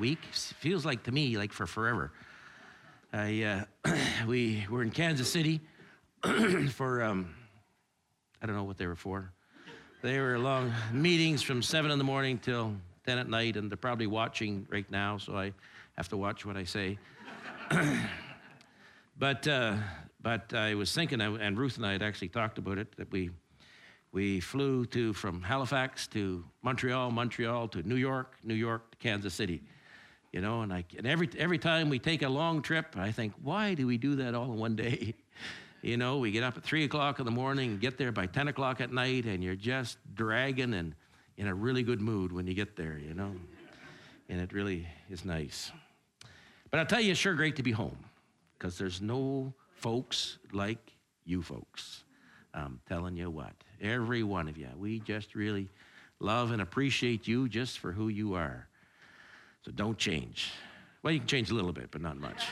week. Feels like to me like for forever. I, uh, we were in Kansas City for, um, I don't know what they were for. They were long meetings from 7 in the morning till 10 at night, and they're probably watching right now, so I have to watch what I say. but, uh, but I was thinking, and Ruth and I had actually talked about it, that we, we flew to from Halifax to Montreal, Montreal to New York, New York to Kansas City. You know, and, I, and every, every time we take a long trip, I think, why do we do that all in one day? You know, we get up at three o'clock in the morning, get there by 10 o'clock at night, and you're just dragging and in a really good mood when you get there, you know? And it really is nice. But I'll tell you, it's sure great to be home because there's no folks like you folks. I'm telling you what, every one of you, we just really love and appreciate you just for who you are. So don't change. Well, you can change a little bit, but not much.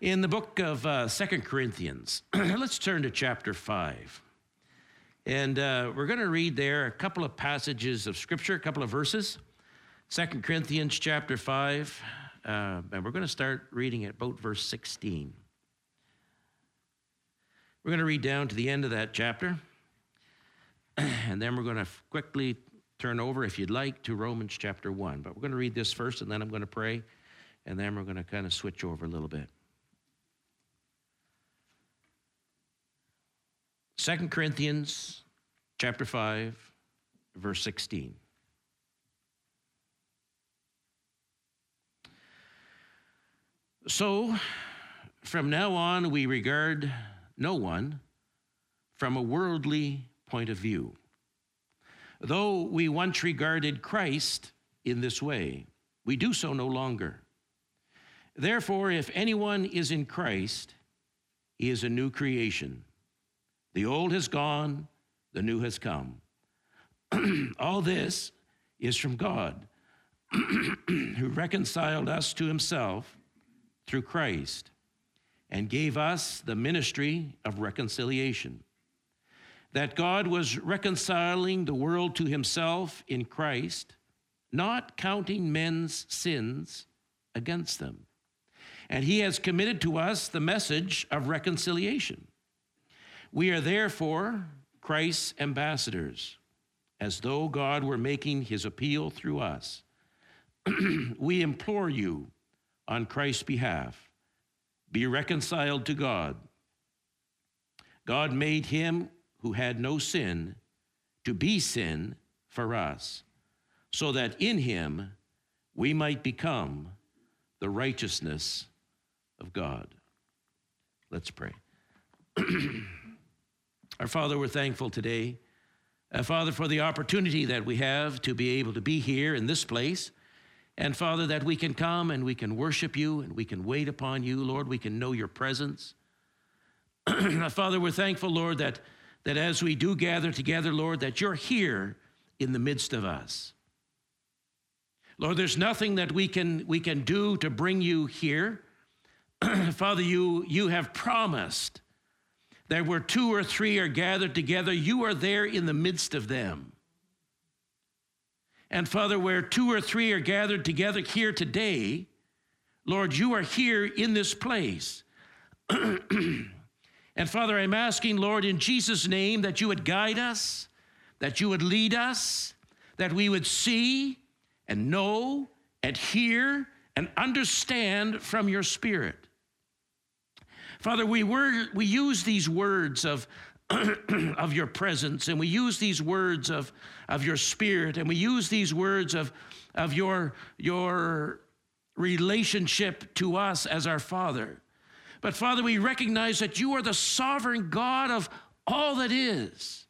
In the book of uh, Second Corinthians, let's turn to chapter 5. And uh, we're going to read there a couple of passages of scripture, a couple of verses. Second Corinthians chapter 5, uh, and we're going to start reading at about verse 16. We're going to read down to the end of that chapter, and then we're going to quickly turn over, if you'd like, to Romans chapter 1. But we're going to read this first, and then I'm going to pray, and then we're going to kind of switch over a little bit. Second Corinthians chapter 5, verse 16. So, from now on, we regard no one from a worldly point of view. Though we once regarded Christ in this way, we do so no longer. Therefore, if anyone is in Christ, he is a new creation. The old has gone, the new has come. All this is from God, who reconciled us to himself through Christ and gave us the ministry of reconciliation. That God was reconciling the world to himself in Christ, not counting men's sins against them. And he has committed to us the message of reconciliation. We are therefore Christ's ambassadors, as though God were making his appeal through us. we implore you on Christ's behalf be reconciled to God. God made him who had no sin to be sin for us, so that in him we might become the righteousness of God. Let's pray. Our Father, we're thankful today, uh, Father, for the opportunity that we have to be able to be here in this place. And Father, that we can come and we can worship you and we can wait upon you, Lord. We can know your presence. Father, we're thankful, Lord, that, that as we do gather together, Lord, that you're here in the midst of us. Lord, there's nothing that we can, we can do to bring you here. Father, you, you have promised that where two or three are gathered together, you are there in the midst of them. And Father, where two or three are gathered together here today, Lord, you are here in this place. and Father, I'm asking, Lord, in Jesus' name, that you would guide us, that you would lead us, that we would see and know and hear and understand from your Spirit. Father, we, were, we use these words of, of your presence and we use these words of, of your spirit and we use these words of, of your, your relationship to us as our Father. But Father, we recognize that you are the sovereign God of all that is.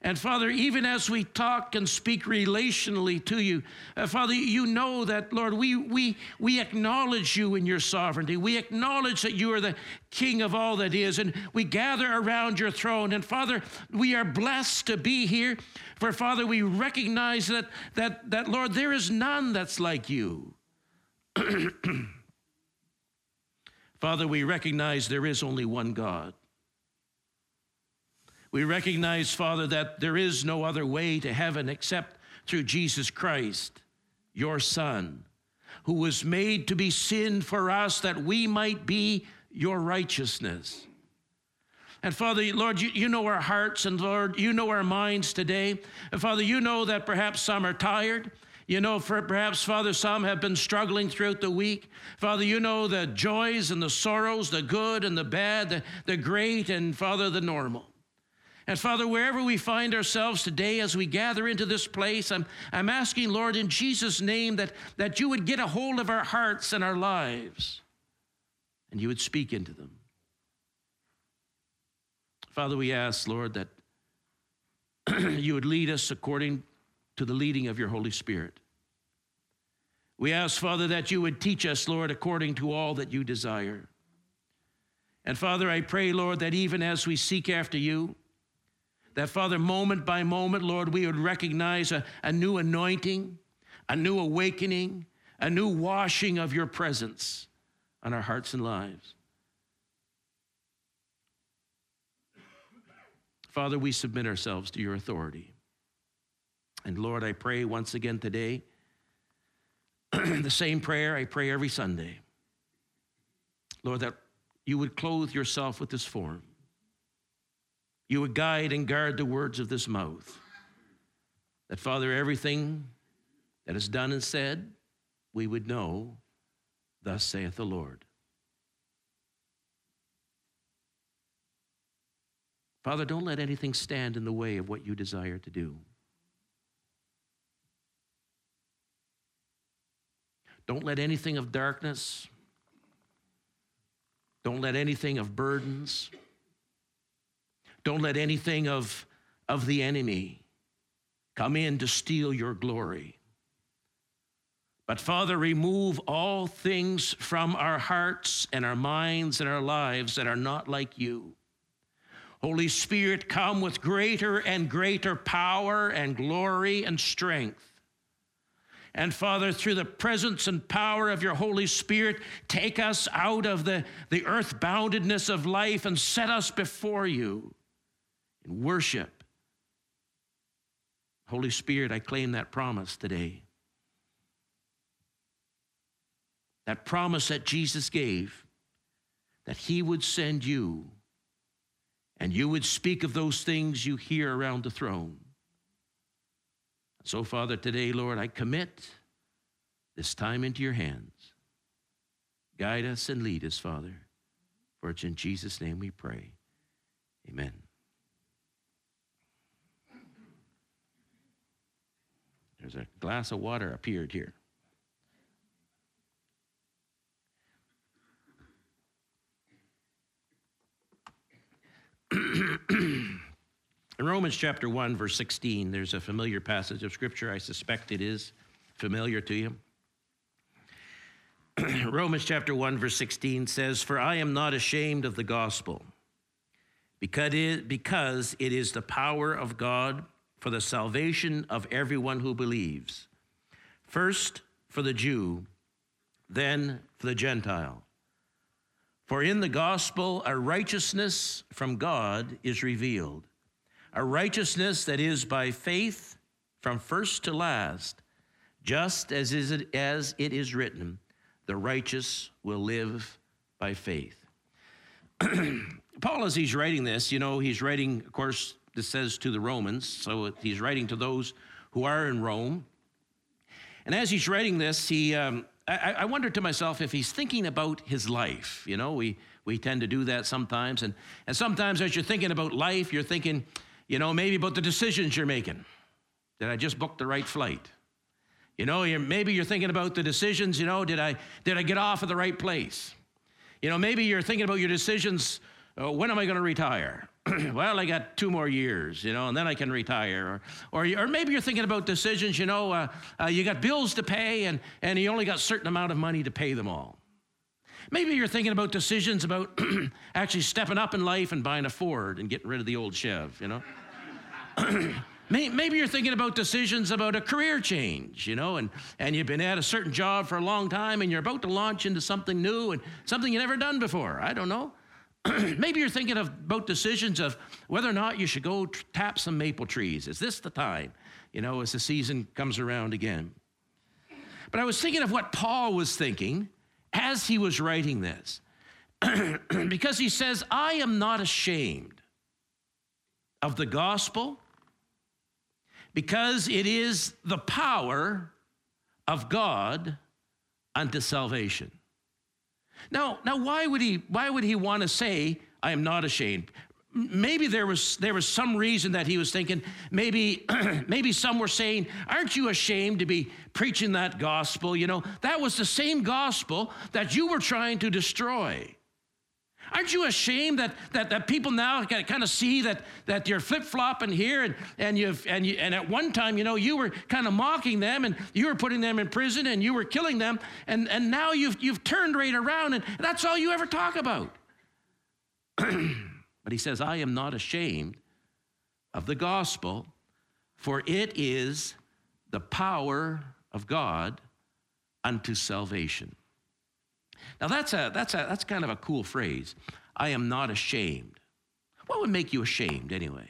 And Father, even as we talk and speak relationally to you, uh, Father, you know that, Lord, we, we, we acknowledge you in your sovereignty. We acknowledge that you are the King of all that is, and we gather around your throne. And Father, we are blessed to be here. For Father, we recognize that, that, that Lord, there is none that's like you. Father, we recognize there is only one God. We recognize, Father, that there is no other way to heaven except through Jesus Christ, your Son, who was made to be sin for us that we might be your righteousness. And Father, Lord, you, you know our hearts, and Lord, you know our minds today. And Father, you know that perhaps some are tired. You know, perhaps, Father, some have been struggling throughout the week. Father, you know the joys and the sorrows, the good and the bad, the, the great, and Father, the normal. And Father, wherever we find ourselves today as we gather into this place, I'm, I'm asking, Lord, in Jesus' name, that, that you would get a hold of our hearts and our lives and you would speak into them. Father, we ask, Lord, that you would lead us according to the leading of your Holy Spirit. We ask, Father, that you would teach us, Lord, according to all that you desire. And Father, I pray, Lord, that even as we seek after you, that Father, moment by moment, Lord, we would recognize a, a new anointing, a new awakening, a new washing of your presence on our hearts and lives. Father, we submit ourselves to your authority. And Lord, I pray once again today the same prayer I pray every Sunday. Lord, that you would clothe yourself with this form. You would guide and guard the words of this mouth. That, Father, everything that is done and said, we would know, thus saith the Lord. Father, don't let anything stand in the way of what you desire to do. Don't let anything of darkness, don't let anything of burdens, don't let anything of, of the enemy come in to steal your glory. But Father, remove all things from our hearts and our minds and our lives that are not like you. Holy Spirit, come with greater and greater power and glory and strength. And Father, through the presence and power of your Holy Spirit, take us out of the, the earth boundedness of life and set us before you in worship. Holy Spirit, I claim that promise today. That promise that Jesus gave that he would send you and you would speak of those things you hear around the throne. So, Father, today, Lord, I commit this time into your hands. Guide us and lead us, Father. For it's in Jesus' name we pray. Amen. There's a glass of water appeared here. In Romans chapter 1, verse 16, there's a familiar passage of scripture. I suspect it is familiar to you. Romans chapter 1, verse 16 says, For I am not ashamed of the gospel, because it, is the power of God for the salvation of everyone who believes. First for the Jew, then for the Gentile. For in the gospel, a righteousness from God is revealed a righteousness that is by faith from first to last, just as, is it, as it is written, the righteous will live by faith. Paul, as he's writing this, you know, he's writing, of course, this says to the Romans, so he's writing to those who are in Rome. And as he's writing this, he, um, I, I wonder to myself if he's thinking about his life. You know, we, we tend to do that sometimes. And, and sometimes as you're thinking about life, you're thinking, you know, maybe about the decisions you're making. Did I just book the right flight? You know, you're, maybe you're thinking about the decisions, you know, did I, did I get off at the right place? You know, maybe you're thinking about your decisions, uh, when am I going to retire? well, I got two more years, you know, and then I can retire. Or, or, or maybe you're thinking about decisions, you know, uh, uh, you got bills to pay and, and you only got a certain amount of money to pay them all. Maybe you're thinking about decisions about actually stepping up in life and buying a Ford and getting rid of the old Chev, you know? Maybe you're thinking about decisions about a career change, you know, and, and you've been at a certain job for a long time and you're about to launch into something new and something you've never done before. I don't know. Maybe you're thinking of, about decisions of whether or not you should go tap some maple trees. Is this the time, you know, as the season comes around again? but I was thinking of what Paul was thinking as he was writing this. because he says, I am not ashamed of the gospel because it is the power of God unto salvation. Now, now why would he why would he want to say I am not ashamed? Maybe there was there was some reason that he was thinking maybe maybe some were saying aren't you ashamed to be preaching that gospel you know that was the same gospel that you were trying to destroy Aren't you ashamed that, that, that people now can kind of see that, that you're flip flopping here and, and, you've, and, you, and at one time, you know, you were kind of mocking them and you were putting them in prison and you were killing them and, and now you've, you've turned right around and that's all you ever talk about. but he says, I am not ashamed of the gospel, for it is the power of God unto salvation. Now that's a that's a that's kind of a cool phrase. I am not ashamed. What would make you ashamed anyway?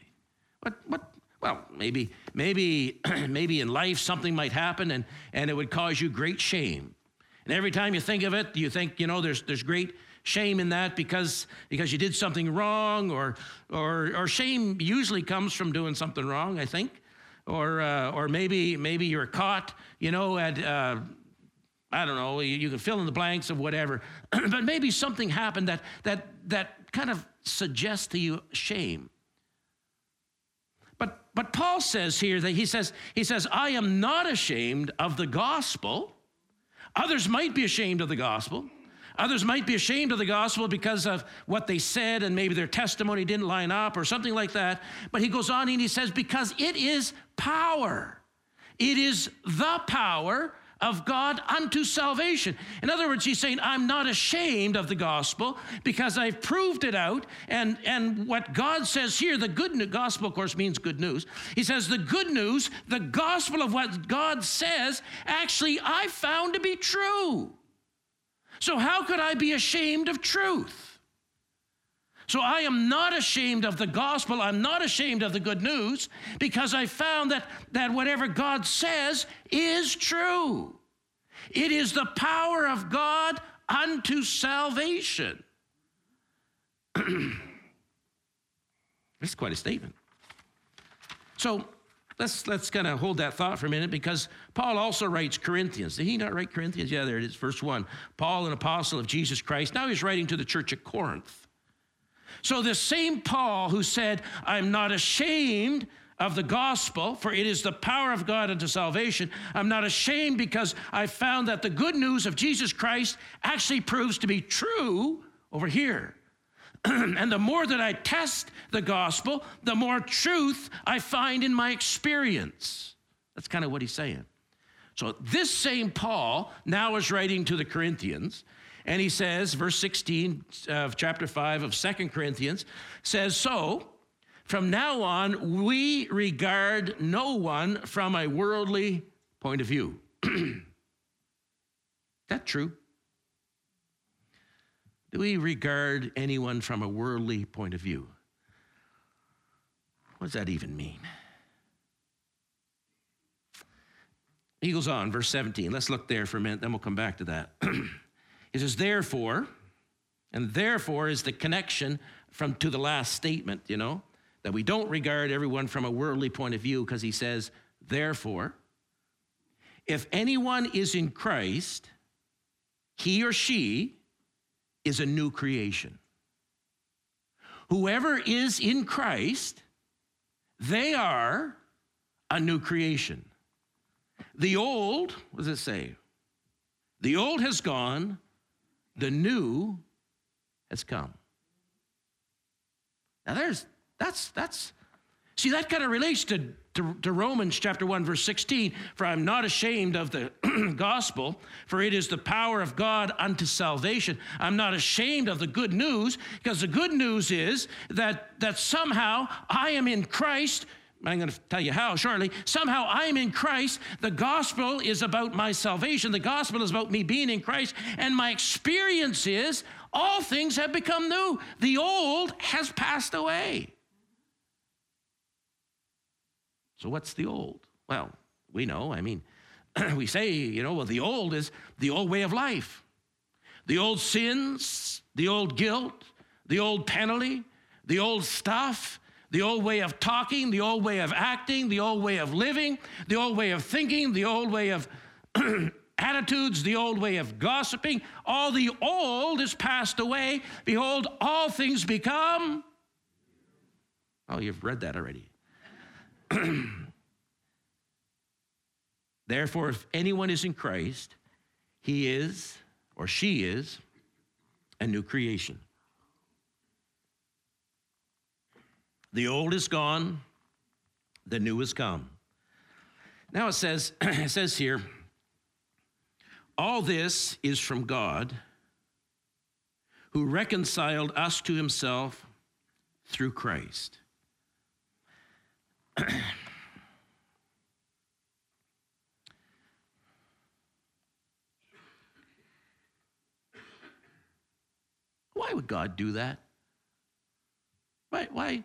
What what well, maybe maybe maybe in life something might happen and and it would cause you great shame. And every time you think of it, you think, you know, there's there's great shame in that because because you did something wrong or or or shame usually comes from doing something wrong, I think. Or uh, or maybe maybe you're caught, you know, at uh, I don't know, you, you can fill in the blanks of whatever, but maybe something happened that, that, that kind of suggests to you shame. But, but Paul says here that he says, he says, I am not ashamed of the gospel. Others might be ashamed of the gospel. Others might be ashamed of the gospel because of what they said and maybe their testimony didn't line up or something like that. But he goes on and he says, because it is power. It is the power of God unto salvation. In other words, he's saying, I'm not ashamed of the gospel because I've proved it out. And, and what God says here, the good news, gospel, of course, means good news. He says, the good news, the gospel of what God says, actually, I found to be true. So, how could I be ashamed of truth? So I am not ashamed of the gospel. I'm not ashamed of the good news because I found that, that whatever God says is true. It is the power of God unto salvation. That's quite a statement. So let's let's kind of hold that thought for a minute because Paul also writes Corinthians. Did he not write Corinthians? Yeah, there it is, verse one. Paul, an apostle of Jesus Christ. Now he's writing to the church at Corinth. So, the same Paul who said, I'm not ashamed of the gospel, for it is the power of God unto salvation. I'm not ashamed because I found that the good news of Jesus Christ actually proves to be true over here. and the more that I test the gospel, the more truth I find in my experience. That's kind of what he's saying. So, this same Paul now is writing to the Corinthians, and he says, verse 16 of chapter 5 of Second Corinthians says, So, from now on, we regard no one from a worldly point of view. Is that true? Do we regard anyone from a worldly point of view? What does that even mean? He goes on, verse 17. Let's look there for a minute, then we'll come back to that. He says, therefore, and therefore is the connection from to the last statement, you know, that we don't regard everyone from a worldly point of view because he says, therefore, if anyone is in Christ, he or she is a new creation. Whoever is in Christ, they are a new creation. The old, what does it say? The old has gone, the new has come. Now there's that's that's see that kind of relates to, to, to, Romans chapter 1, verse 16. For I'm not ashamed of the gospel, for it is the power of God unto salvation. I'm not ashamed of the good news, because the good news is that that somehow I am in Christ I'm going to tell you how shortly. Somehow I'm in Christ. The gospel is about my salvation. The gospel is about me being in Christ. And my experience is all things have become new. The old has passed away. So, what's the old? Well, we know. I mean, we say, you know, well, the old is the old way of life. The old sins, the old guilt, the old penalty, the old stuff, the old way of talking, the old way of acting, the old way of living, the old way of thinking, the old way of attitudes, the old way of gossiping. All the old is passed away. Behold, all things become. Oh, you've read that already. Therefore, if anyone is in Christ, he is or she is a new creation. The old is gone, the new has come. Now it says, it says here, all this is from God who reconciled us to himself through Christ. Why would God do that? Why, why,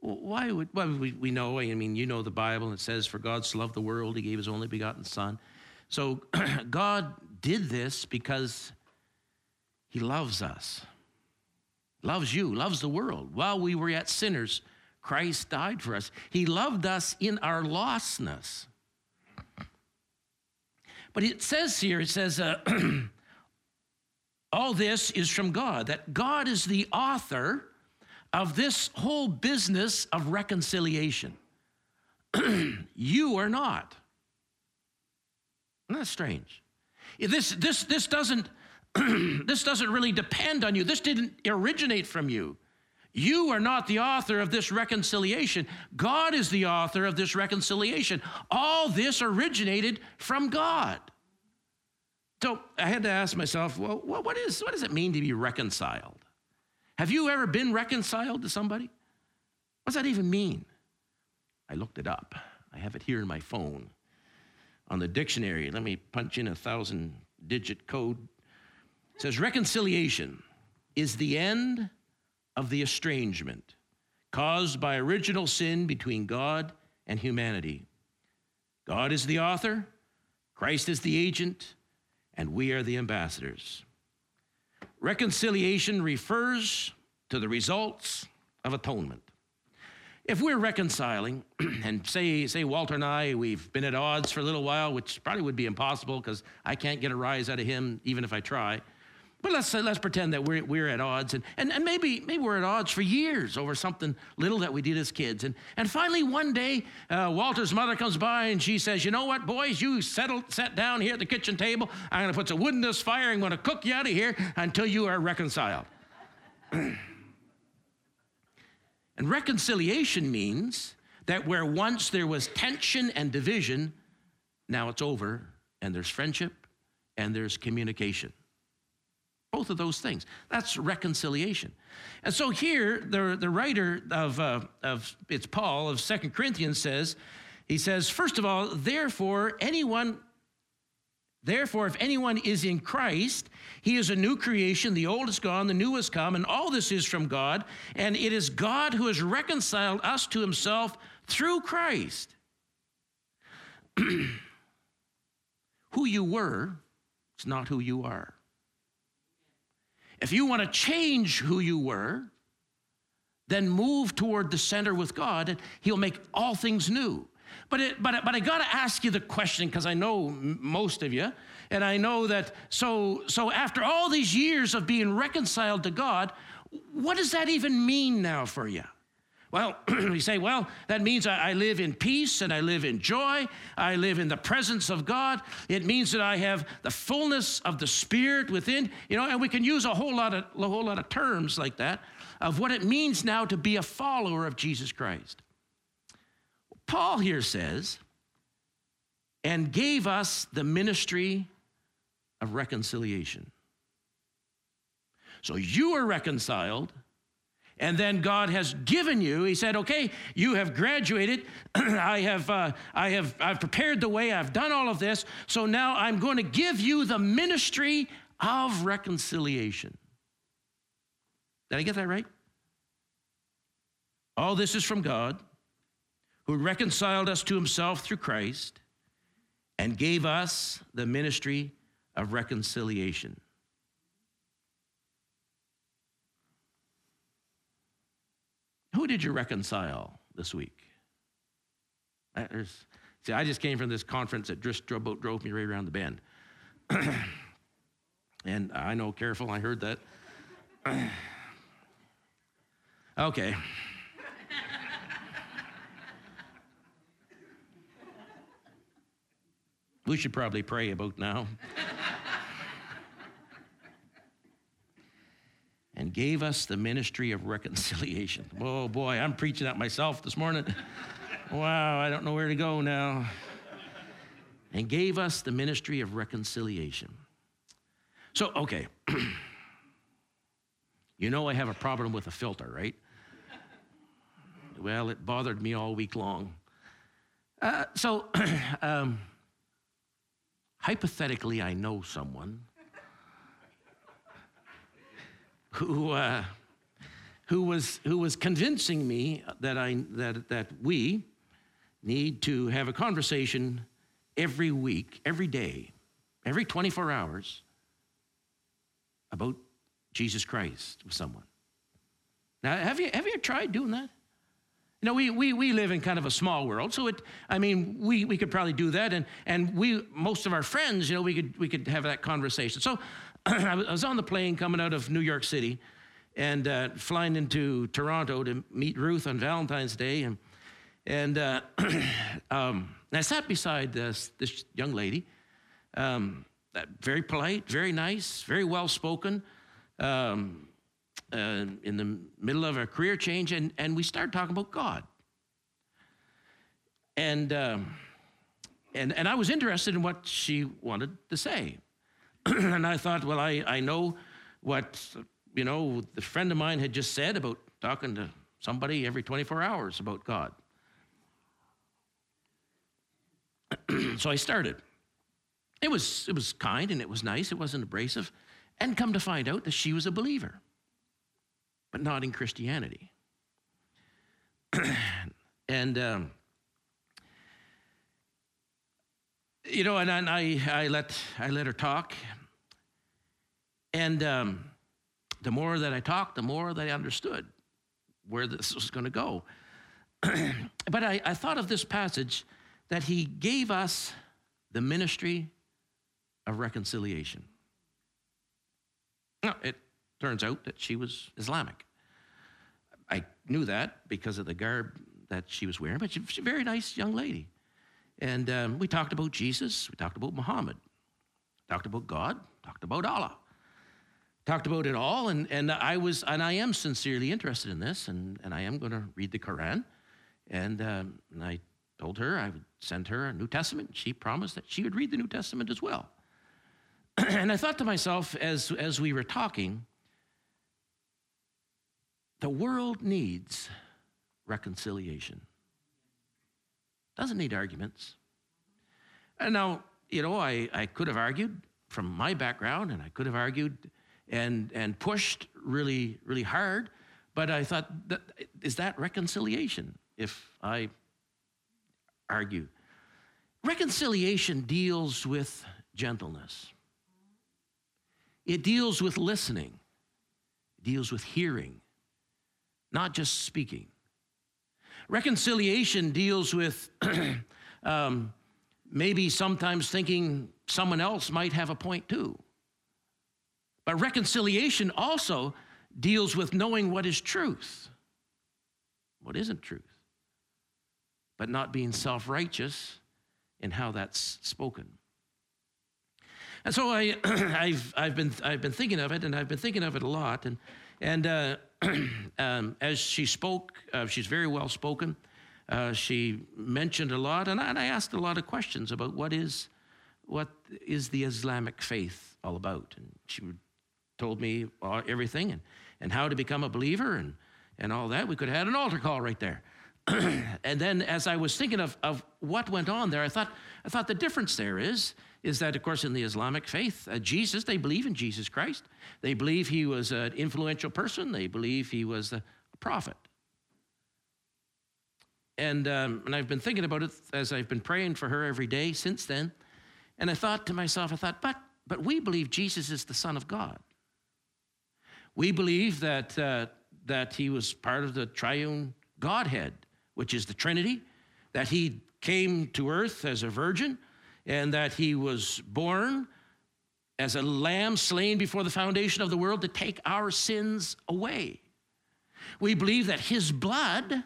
why would, well, we, we know, I mean, you know the Bible, and it says, For God so loved the world, he gave his only begotten Son. So God did this because he loves us, loves you, loves the world. While we were yet sinners, Christ died for us. He loved us in our lostness. But it says here, it says, uh, all this is from God, that God is the author of this whole business of reconciliation. you are not. Isn't that strange? This, this, this, doesn't, this doesn't really depend on you. This didn't originate from you. You are not the author of this reconciliation. God is the author of this reconciliation. All this originated from God. So I had to ask myself, well, what, is, what does it mean to be reconciled? Have you ever been reconciled to somebody? What does that even mean? I looked it up. I have it here in my phone on the dictionary. Let me punch in a thousand digit code. It says reconciliation is the end of the estrangement caused by original sin between God and humanity. God is the author, Christ is the agent, and we are the ambassadors. Reconciliation refers to the results of atonement. If we're reconciling, and say, say Walter and I, we've been at odds for a little while, which probably would be impossible because I can't get a rise out of him even if I try. But let's, let's pretend that we're, we're at odds, and, and, and maybe, maybe we're at odds for years over something little that we did as kids. And, and finally, one day, uh, Walter's mother comes by and she says, You know what, boys, you settle, sat down here at the kitchen table. I'm going to put some wood in this fire. I'm going to cook you out of here until you are reconciled. and reconciliation means that where once there was tension and division, now it's over, and there's friendship and there's communication. Both of those things. That's reconciliation. And so here, the, the writer of, uh, of, it's Paul of Second Corinthians says, he says, first of all, therefore, anyone, therefore, if anyone is in Christ, he is a new creation. The old is gone, the new has come, and all this is from God. And it is God who has reconciled us to himself through Christ. who you were is not who you are. If you want to change who you were, then move toward the center with God, and He'll make all things new. But, it, but, but I got to ask you the question because I know most of you, and I know that so, so after all these years of being reconciled to God, what does that even mean now for you? Well, you say, well, that means I, live in peace and I live in joy. I live in the presence of God. It means that I have the fullness of the Spirit within, you know, and we can use a whole lot of, a whole lot of terms like that of what it means now to be a follower of Jesus Christ. Paul here says, and gave us the ministry of reconciliation. So you are reconciled and then God has given you. He said, "Okay, you have graduated. I have, uh, I have, I've prepared the way. I've done all of this. So now I'm going to give you the ministry of reconciliation." Did I get that right? All this is from God, who reconciled us to Himself through Christ, and gave us the ministry of reconciliation. Who did you reconcile this week? There's, see, I just came from this conference that just drove, drove me right around the bend. and I know, careful, I heard that. okay. we should probably pray about now. and gave us the ministry of reconciliation. Oh boy, I'm preaching at myself this morning. wow, I don't know where to go now. And gave us the ministry of reconciliation. So, okay. you know, I have a problem with a filter, right? Well, it bothered me all week long. Uh, so, um, hypothetically, I know someone who, uh, who, was, who was convincing me that, I, that, that we need to have a conversation every week, every day, every 24 hours about Jesus Christ with someone. Now, have you, have you tried doing that? You know, we, we, we live in kind of a small world, so it, I mean, we, we could probably do that, and, and we, most of our friends, you know, we could, we could have that conversation. So I was on the plane coming out of New York City and uh, flying into Toronto to meet Ruth on Valentine's Day. And, and, uh, um, I sat beside this, this young lady, um, very polite, very nice, very well spoken, um, uh, in the middle of a career change, and, and we started talking about God. And, um, and, and I was interested in what she wanted to say. and I thought, well, I, I know what, you know, the friend of mine had just said about talking to somebody every 24 hours about God. so I started. It was, it was kind and it was nice, it wasn't abrasive. And come to find out that she was a believer, but not in Christianity. and um, you know, and, I, I, let, I let her talk. And um, the more that I talked, the more that I understood where this was going to go. but I, I thought of this passage that he gave us the ministry of reconciliation. Now, it turns out that she was Islamic. I knew that because of the garb that she was wearing, but she's a very nice young lady. And um, we talked about Jesus, we talked about Muhammad, talked about God, talked about Allah, talked about it all. And, and I was, and I am sincerely interested in this, and, and I am going to read the Quran. And, um, and I told her I would send her a New Testament. She promised that she would read the New Testament as well. and I thought to myself as, as we were talking, the world needs reconciliation. Doesn't need arguments. And now, you know, I, I could have argued from my background and I could have argued and, and pushed really, really hard, but I thought, that, is that reconciliation if I argue? Reconciliation deals with gentleness. It deals with listening, it deals with hearing, not just speaking. Reconciliation deals with um, maybe sometimes thinking someone else might have a point too. But reconciliation also deals with knowing what is truth, what isn't truth, but not being self righteous in how that's spoken. And so I, have I've, been, I've been thinking of it, and I've been thinking of it a lot. And, and uh, um, as she spoke, uh, she's very well spoken. Uh, she mentioned a lot, and I, and I, asked a lot of questions about what is, what is the Islamic faith all about. And she told me everything and, and how to become a believer and, and all that. We could have had an altar call right there. and then as I was thinking of, of what went on there, I thought, I thought the difference there is is that, of course, in the Islamic faith, uh, Jesus, they believe in Jesus Christ. They believe he was an influential person, they believe he was a prophet. and, um, and I've been thinking about it as I've been praying for her every day since then. And I thought to myself, I thought, but, but we believe Jesus is the Son of God. We believe that, uh, that he was part of the triune Godhead, which is the Trinity, that he came to earth as a virgin, and that he was born as a lamb slain before the foundation of the world to take our sins away. We believe that his blood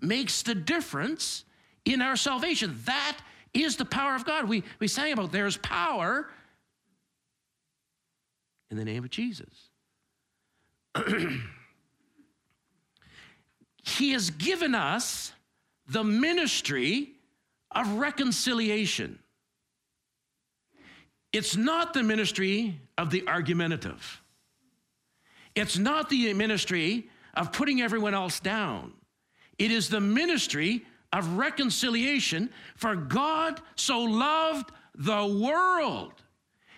makes the difference in our salvation. That is the power of God. We, we sang about there's power in the name of Jesus. he has given us the ministry of reconciliation. It's not the ministry of the argumentative. It's not the ministry of putting everyone else down. It is the ministry of reconciliation, for God so loved the world.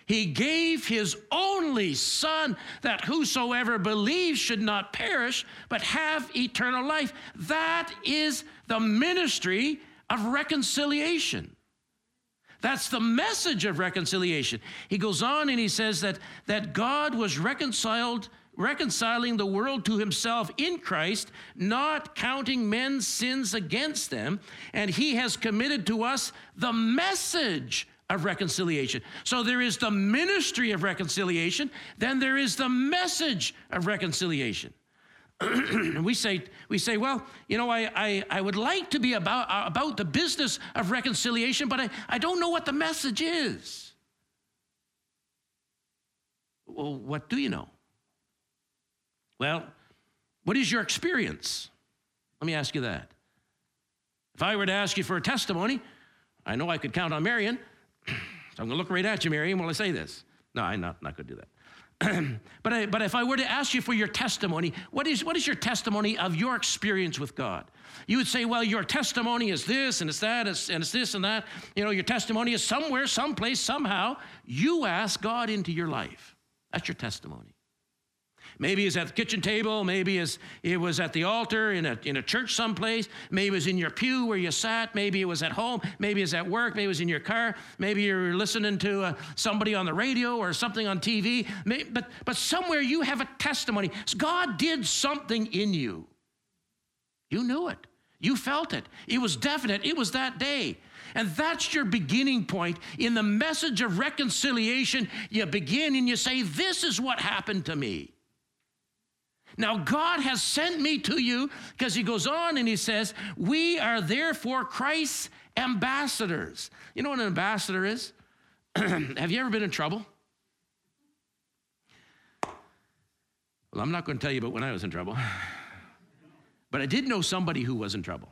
He gave his only Son that whosoever believes should not perish, but have eternal life. That is the ministry of reconciliation. That's the message of reconciliation. He goes on and he says that, that God was reconciled, reconciling the world to himself in Christ, not counting men's sins against them, and he has committed to us the message of reconciliation. So there is the ministry of reconciliation, then there is the message of reconciliation. we say, we say, well, you know, I, I, I would like to be about, uh, about the business of reconciliation, but I, I don't know what the message is. Well, what do you know? Well, what is your experience? Let me ask you that. If I were to ask you for a testimony, I know I could count on Marion. So I'm going to look right at you, Marion, while I say this. No, I'm not, not going to do that. but, I, but if I were to ask you for your testimony, what is, what is your testimony of your experience with God? You would say, well, your testimony is this and it's that and it's this and that. You know, your testimony is somewhere, someplace, somehow. You ask God into your life. That's your testimony. Maybe it's at the kitchen table. Maybe it was at the altar in a, in a church someplace. Maybe it was in your pew where you sat. Maybe it was at home. Maybe it's at work. Maybe it was in your car. Maybe you're listening to uh, somebody on the radio or something on TV. Maybe, but, but somewhere you have a testimony. God did something in you. You knew it. You felt it. It was definite. It was that day. And that's your beginning point. In the message of reconciliation, you begin and you say, This is what happened to me. Now, God has sent me to you because he goes on and he says, We are therefore Christ's ambassadors. You know what an ambassador is? Have you ever been in trouble? Well, I'm not going to tell you about when I was in trouble, but I did know somebody who was in trouble.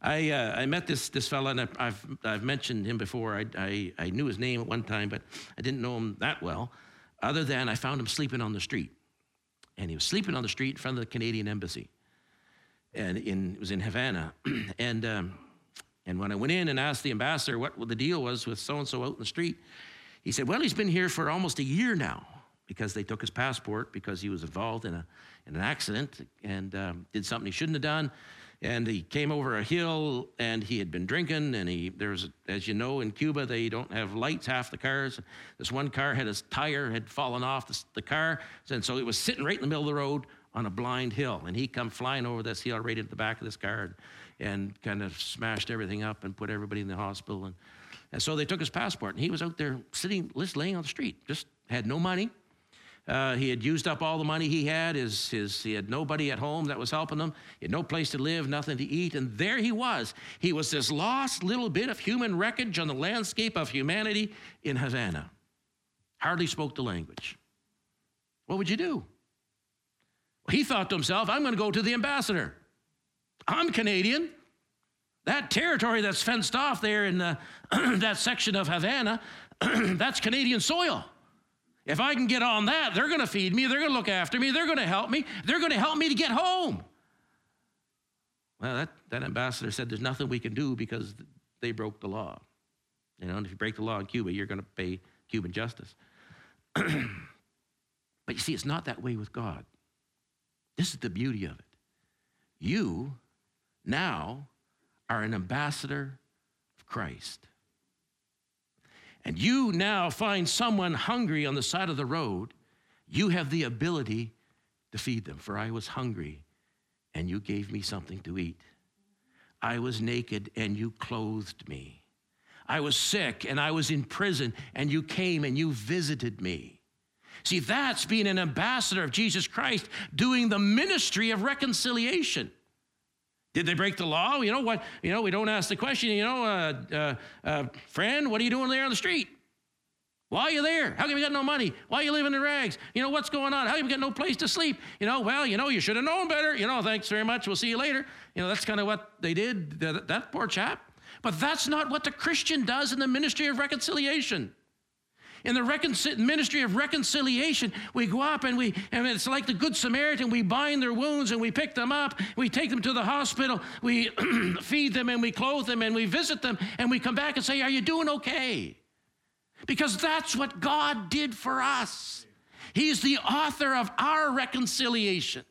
I, uh, I met this, this fella, and I've, I've mentioned him before. I, I, I knew his name at one time, but I didn't know him that well, other than I found him sleeping on the street and he was sleeping on the street in front of the Canadian embassy, and in, it was in Havana. and um, and when I went in and asked the ambassador what the deal was with so and so out in the street, he said, "Well, he's been here for almost a year now because they took his passport because he was involved in a in an accident and um, did something he shouldn't have done." And he came over a hill and he had been drinking and he there's as you know in cuba they don't have lights half the cars. This one car had his tire had fallen off the, the car and so it was sitting right in the middle of the road on a blind hill. And he come flying over this hill right into the back of this car and, and kind of smashed everything up and put everybody in the hospital. And, and so they took his passport and he was out there sitting just laying on the street just had no money uh, he had used up all the money he had. His, his, he had nobody at home that was helping him. He had no place to live, nothing to eat. And there he was. He was this lost little bit of human wreckage on the landscape of humanity in Havana. Hardly spoke the language. What would you do? Well, he thought to himself, I'm going to go to the ambassador. I'm Canadian. That territory that's fenced off there in the, that section of Havana, that's Canadian soil. If I can get on that, they're going to feed me, they're going to look after me, they're going to help me, they're going to help me to get home. Well, that, that ambassador said there's nothing we can do because they broke the law. You know, and if you break the law in Cuba, you're going to pay Cuban justice. but you see, it's not that way with God. This is the beauty of it. You now are an ambassador of Christ. And you now find someone hungry on the side of the road, you have the ability to feed them. For I was hungry, and you gave me something to eat. I was naked, and you clothed me. I was sick, and I was in prison, and you came and you visited me. See, that's being an ambassador of Jesus Christ doing the ministry of reconciliation. Did they break the law? You know what? You know, we don't ask the question, you know, uh, uh, uh, friend, what are you doing there on the street? Why are you there? How come you got no money? Why are you living in rags? You know, what's going on? How come you got no place to sleep? You know, well, you know, you should have known better. You know, thanks very much. We'll see you later. You know, that's kind of what they did, that, that poor chap. But that's not what the Christian does in the ministry of reconciliation. In the recon- ministry of reconciliation, we go up and we, and it's like the Good Samaritan, we bind their wounds and we pick them up, we take them to the hospital, we feed them and we clothe them and we visit them and we come back and say, Are you doing okay? Because that's what God did for us. He's the author of our reconciliation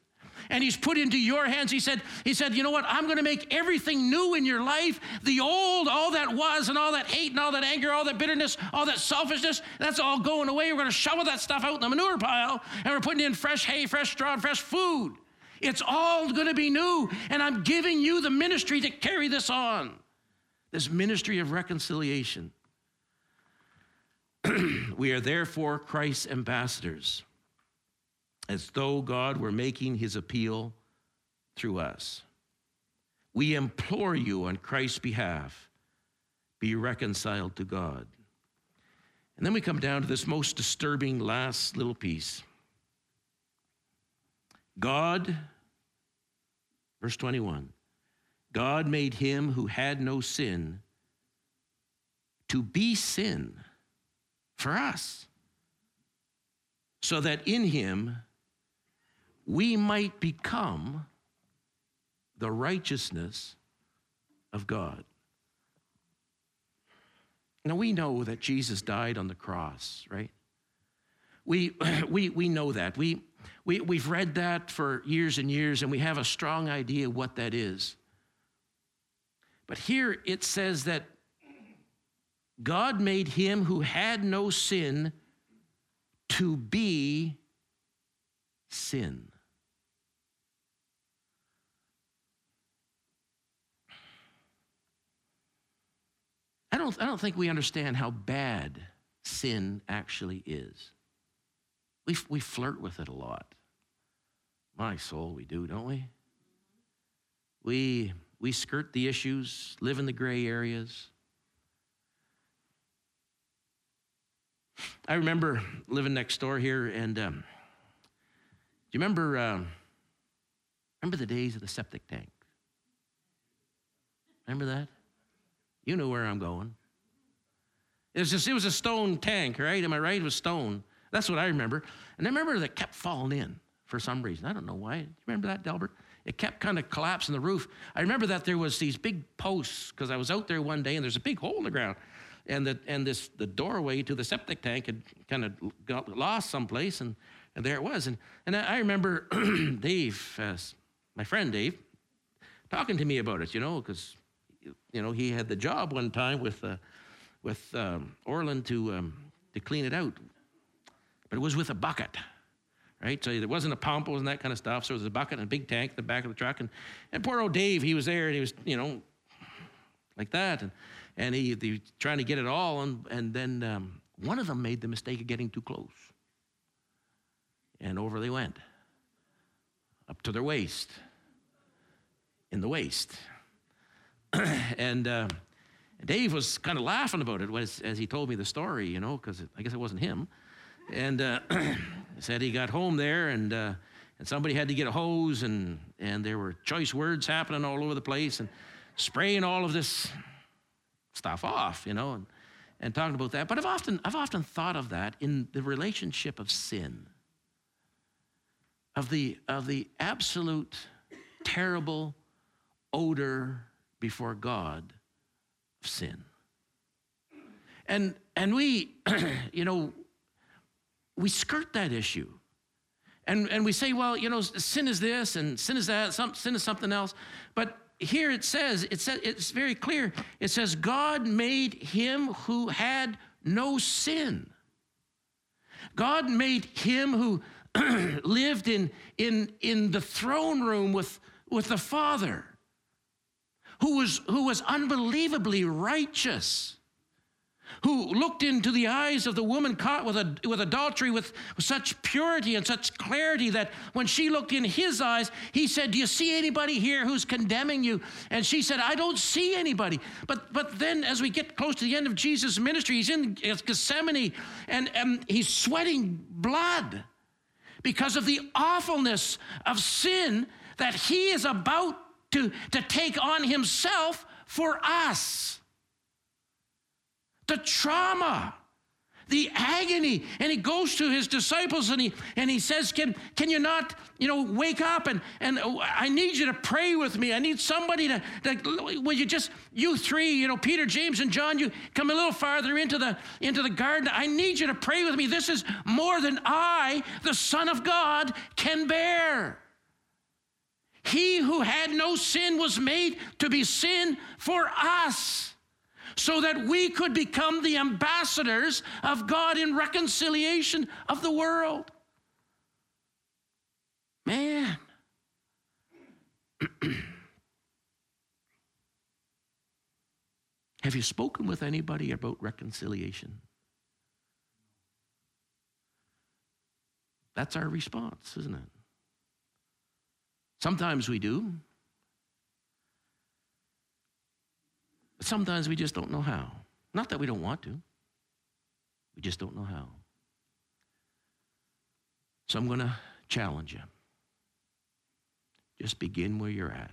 and he's put into your hands. He said, he said, you know what? I'm going to make everything new in your life. The old, all that was and all that hate and all that anger, all that bitterness, all that selfishness, that's all going away. We're going to shovel that stuff out in the manure pile and we're putting in fresh hay, fresh straw, and fresh food. It's all going to be new. And I'm giving you the ministry to carry this on. This ministry of reconciliation. we are therefore Christ's ambassadors as though God were making his appeal through us. We implore you on Christ's behalf be reconciled to God. And then we come down to this most disturbing last little piece. God, verse 21, God made him who had no sin to be sin for us, so that in him we might become the righteousness of God. Now, we know that Jesus died on the cross, right? We, we, we know that. We, we, we've read that for years and years, and we have a strong idea what that is. But here it says that God made him who had no sin to be sin. I don't, I don't think we understand how bad sin actually is. We, we flirt with it a lot. My soul, we do, don't we? We, we skirt the issues, live in the gray areas. I remember living next door here, and um, do you remember, um, remember the days of the septic tank? Remember that? You know where I'm going. It was just, it was a stone tank, right? Am I right? It was stone. That's what I remember. And I remember that kept falling in for some reason. I don't know why. Do you remember that, Delbert? It kept kind of collapsing the roof. I remember that there was these big posts because I was out there one day and there's a big hole in the ground. And, the, and this, the doorway to the septic tank had kind of got lost someplace, and, and there it was. And, and I remember Dave, uh, my friend Dave, talking to me about it, you know, because you know, he had the job one time with, uh, with um, Orland to, um, to clean it out. But it was with a bucket, right? So there wasn't a pump, it wasn't that kind of stuff. So it was a bucket and a big tank in the back of the truck. And, and poor old Dave, he was there and he was, you know, like that. And, and he, he was trying to get it all. And, and then um, one of them made the mistake of getting too close. And over they went, up to their waist, in the waste. and uh, Dave was kind of laughing about it as, as he told me the story, you know, because I guess it wasn't him. And uh, said he got home there and, uh, and somebody had to get a hose and, and there were choice words happening all over the place and spraying all of this stuff off, you know, and, and talking about that. But I've often, I've often thought of that in the relationship of sin, of the, of the absolute terrible odor before God of sin. And, and we, you know, we skirt that issue. And, and we say, well, you know, sin is this and sin is that, some, sin is something else. But here it says, it says, it's very clear. It says, God made him who had no sin. God made him who lived in, in, in the throne room with, with the Father, who was, who was unbelievably righteous who looked into the eyes of the woman caught with, a, with adultery with, such purity and such clarity that when she looked in his eyes, he said, Do you see anybody here who's condemning you? And she said, I don't see anybody. But, but then as we get close to the end of Jesus' ministry, he's in Gethsemane and, and he's sweating blood because of the awfulness of sin that he is about to, to take on himself for us the trauma, the agony. And he goes to his disciples and he and he says, Can, can you not, you know, wake up and, and oh, I need you to pray with me. I need somebody to, to will you just, you three, you know, Peter, James, and John, you come a little farther into the into the garden. I need you to pray with me. This is more than I, the Son of God, can bear. He who had no sin was made to be sin for us so that we could become the ambassadors of God in reconciliation of the world. Man. Have you spoken with anybody about reconciliation? That's our response, isn't it? Sometimes we do. But sometimes we just don't know how. Not that we don't want to, we just don't know how. So I'm going to challenge you. Just begin where you're at.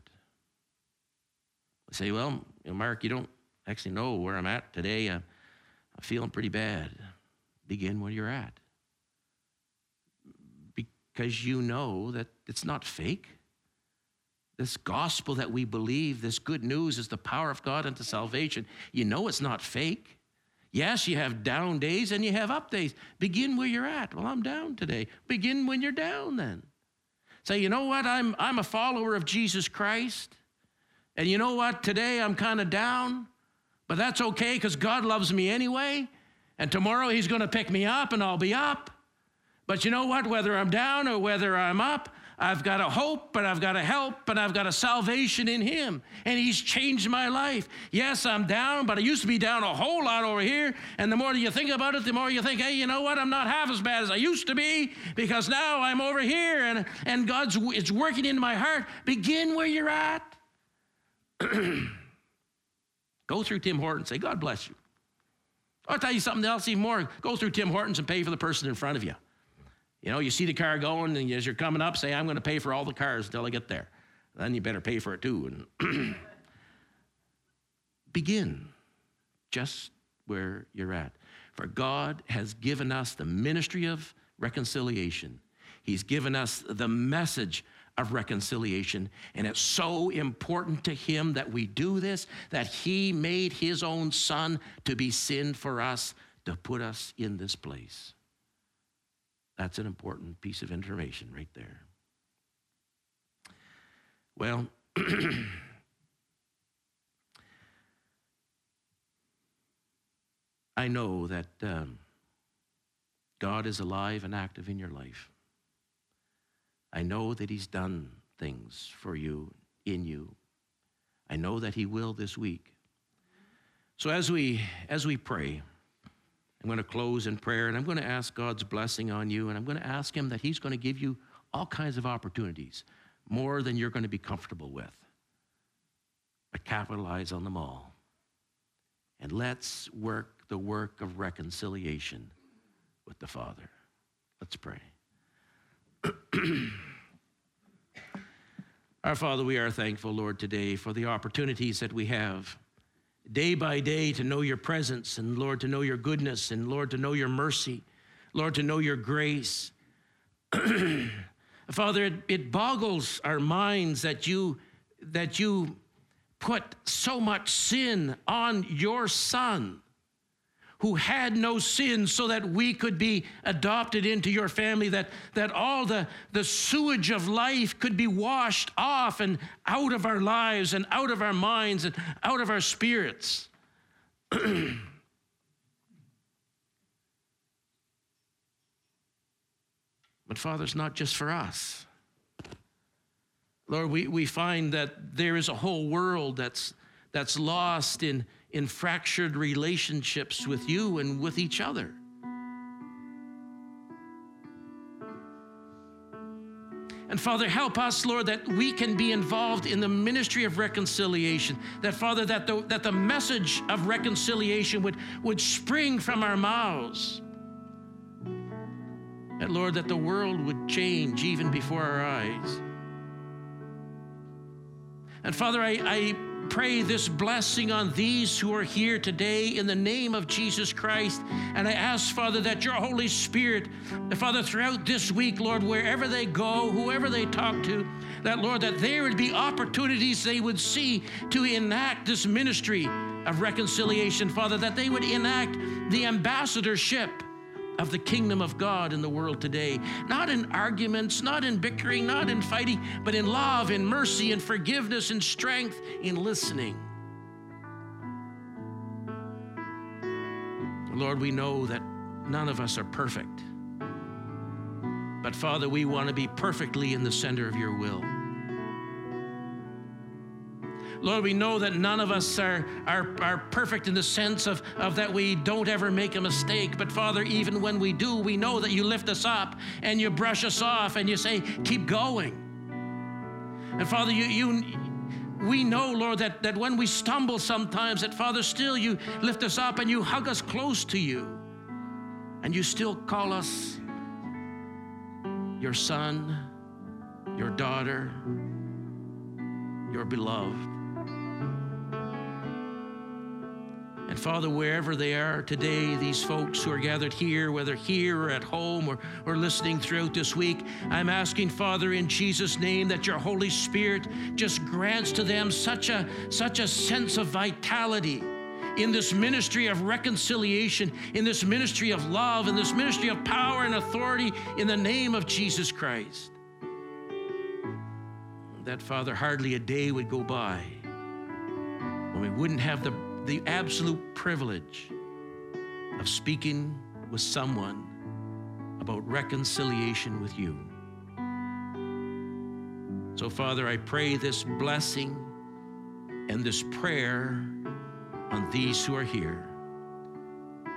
I say, well, you know, Mark, you don't actually know where I'm at today. I'm, I'm feeling pretty bad. Begin where you're at. Because you know that it's not fake. This gospel that we believe, this good news, is the power of God unto salvation. You know it's not fake. Yes, you have down days and you have up days. Begin where you're at. Well, I'm down today. Begin when you're down then. Say, you know what? I'm, I'm a follower of Jesus Christ. And you know what? Today I'm kind of down, but that's okay because God loves me anyway. And tomorrow He's going to pick me up and I'll be up. But you know what? Whether I'm down or whether I'm up, I've got a hope, but I've got a help, and I've got a salvation in Him. And He's changed my life. Yes, I'm down, but I used to be down a whole lot over here. And the more you think about it, the more you think, hey, you know what? I'm not half as bad as I used to be because now I'm over here and, and God's it's working in my heart. Begin where you're at. Go through Tim Hortons. Say, God bless you. I'll tell you something else even more. Go through Tim Hortons and pay for the person in front of you. You know, you see the car going, and as you're coming up, say, I'm going to pay for all the cars until I get there. Then you better pay for it too. And begin just where you're at. For God has given us the ministry of reconciliation, He's given us the message of reconciliation. And it's so important to Him that we do this that He made His own Son to be sin for us, to put us in this place. That's an important piece of information right there. Well, I know that um, God is alive and active in your life. I know that He's done things for you, in you. I know that He will this week. So as we as we pray, I'm going to close in prayer and I'm going to ask God's blessing on you and I'm going to ask Him that He's going to give you all kinds of opportunities, more than you're going to be comfortable with. But capitalize on them all. And let's work the work of reconciliation with the Father. Let's pray. Our Father, we are thankful, Lord, today for the opportunities that we have day by day to know your presence and Lord, to know your goodness and Lord, to know your mercy, Lord, to know your grace. Father, it, it boggles our minds that you that you put so much sin on your son who had no sin so that we could be adopted into your family, that, that all the, the sewage of life could be washed off and out of our lives and out of our minds and out of our spirits. but Father, it's not just for us. Lord, we, we find that there is a whole world that's, that's lost in in fractured relationships with you and with each other. And Father, help us, Lord, that we can be involved in the ministry of reconciliation. That, Father, that the, that the message of reconciliation would, would spring from our mouths. That, Lord, that the world would change even before our eyes. And Father, I, I pray this blessing on these who are here today in the name of Jesus Christ. And I ask, Father, that your Holy Spirit, Father, throughout this week, Lord, wherever they go, whoever they talk to, that, Lord, that there would be opportunities they would see to enact this ministry of reconciliation, Father, that they would enact the ambassadorship of the kingdom of God in the world today. Not in arguments, not in bickering, not in fighting, but in love, in mercy, in forgiveness, in strength, in listening. Lord, we know that none of us are perfect. But Father, we want to be perfectly in the center of your will. Lord, we know that none of us are, are, are perfect in the sense of, of that we don't ever make a mistake. But Father, even when we do, we know that you lift us up and you brush us off and you say, keep going. And Father, you, you we know, Lord, that, that when we stumble sometimes, that Father, still you lift us up and you hug us close to you. And you still call us your son, your daughter, your beloved. And Father, wherever they are today, these folks who are gathered here, whether here or at home or, or listening throughout this week, I'm asking, Father, in Jesus' name, that your Holy Spirit just grants to them such a, such a sense of vitality in this ministry of reconciliation, in this ministry of love, in this ministry of power and authority in the name of Jesus Christ. That, Father, hardly a day would go by when we wouldn't have the the absolute privilege of speaking with someone about reconciliation with you. So, Father, I pray this blessing and this prayer on these who are here.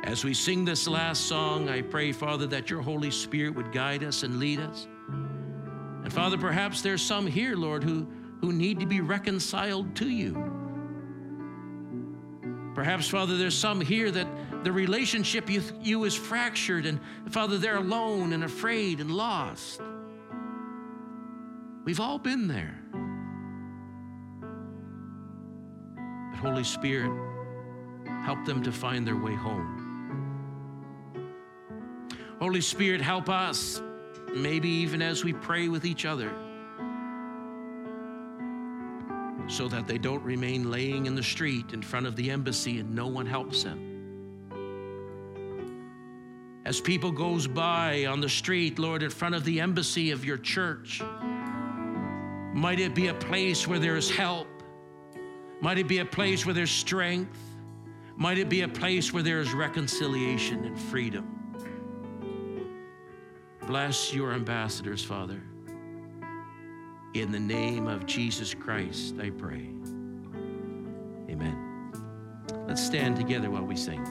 As we sing this last song, I pray, Father, that your Holy Spirit would guide us and lead us. And Father, perhaps there's some here, Lord, who, who need to be reconciled to you. Perhaps, Father, there's some here that the relationship you, you is fractured, and Father, they're alone and afraid and lost. We've all been there. But Holy Spirit, help them to find their way home. Holy Spirit, help us, maybe even as we pray with each other so that they don't remain laying in the street in front of the embassy and no one helps them. As people goes by on the street, Lord, in front of the embassy of your church, might it be a place where there is help? Might it be a place where there's strength? Might it be a place where there is reconciliation and freedom? Bless your ambassadors, Father. In the name of Jesus Christ, I pray. Amen. Let's stand together while we sing.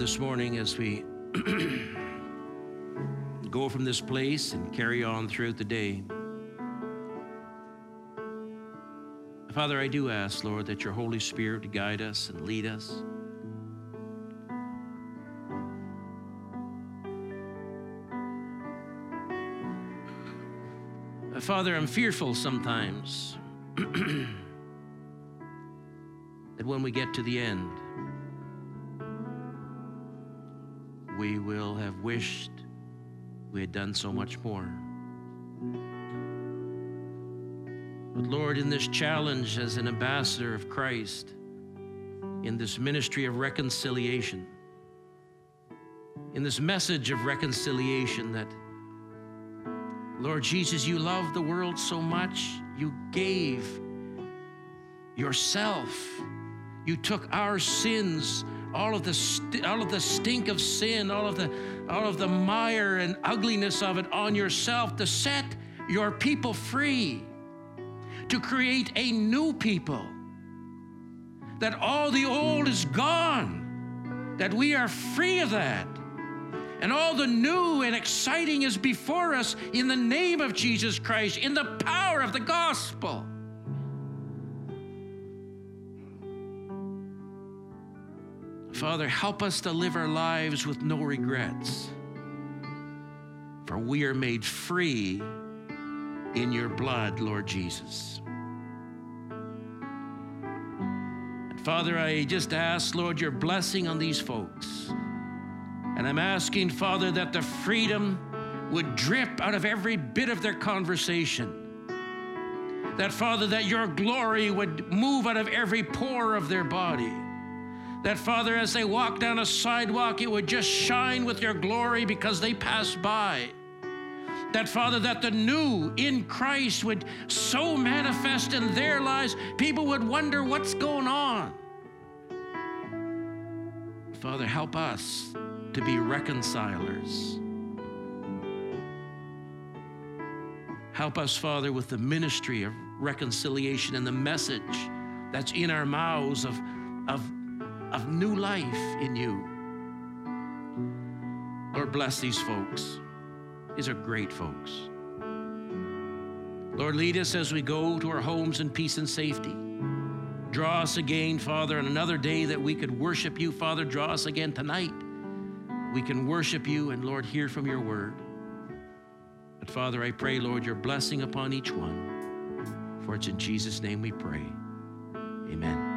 This morning as we go from this place and carry on throughout the day, Father, I do ask, Lord, that your Holy Spirit guide us and lead us. Uh, Father, I'm fearful sometimes that when we get to the end, we will have wished we had done so much more. But Lord, in this challenge as an ambassador of Christ, in this ministry of reconciliation, in this message of reconciliation that, Lord Jesus, you love the world so much, you gave yourself. You took our sins all of the st- all of the stink of sin, all of the all of the mire and ugliness of it on yourself to set your people free, to create a new people. That all the old is gone, that we are free of that. And all the new and exciting is before us in the name of Jesus Christ, in the power of the gospel. Father, help us to live our lives with no regrets. For we are made free in your blood, Lord Jesus. And Father, I just ask, Lord, your blessing on these folks. And I'm asking, Father, that the freedom would drip out of every bit of their conversation. That, Father, that your glory would move out of every pore of their body that, Father, as they walk down a sidewalk, it would just shine with your glory because they pass by. That, Father, that the new in Christ would so manifest in their lives, people would wonder what's going on. Father, help us to be reconcilers. Help us, Father, with the ministry of reconciliation and the message that's in our mouths of, of of new life in you. Lord, bless these folks. These are great folks. Lord, lead us as we go to our homes in peace and safety. Draw us again, Father, on another day that we could worship you, Father. Draw us again tonight. We can worship you and, Lord, hear from your word. But, Father, I pray, Lord, your blessing upon each one. For it's in Jesus' name we pray. Amen.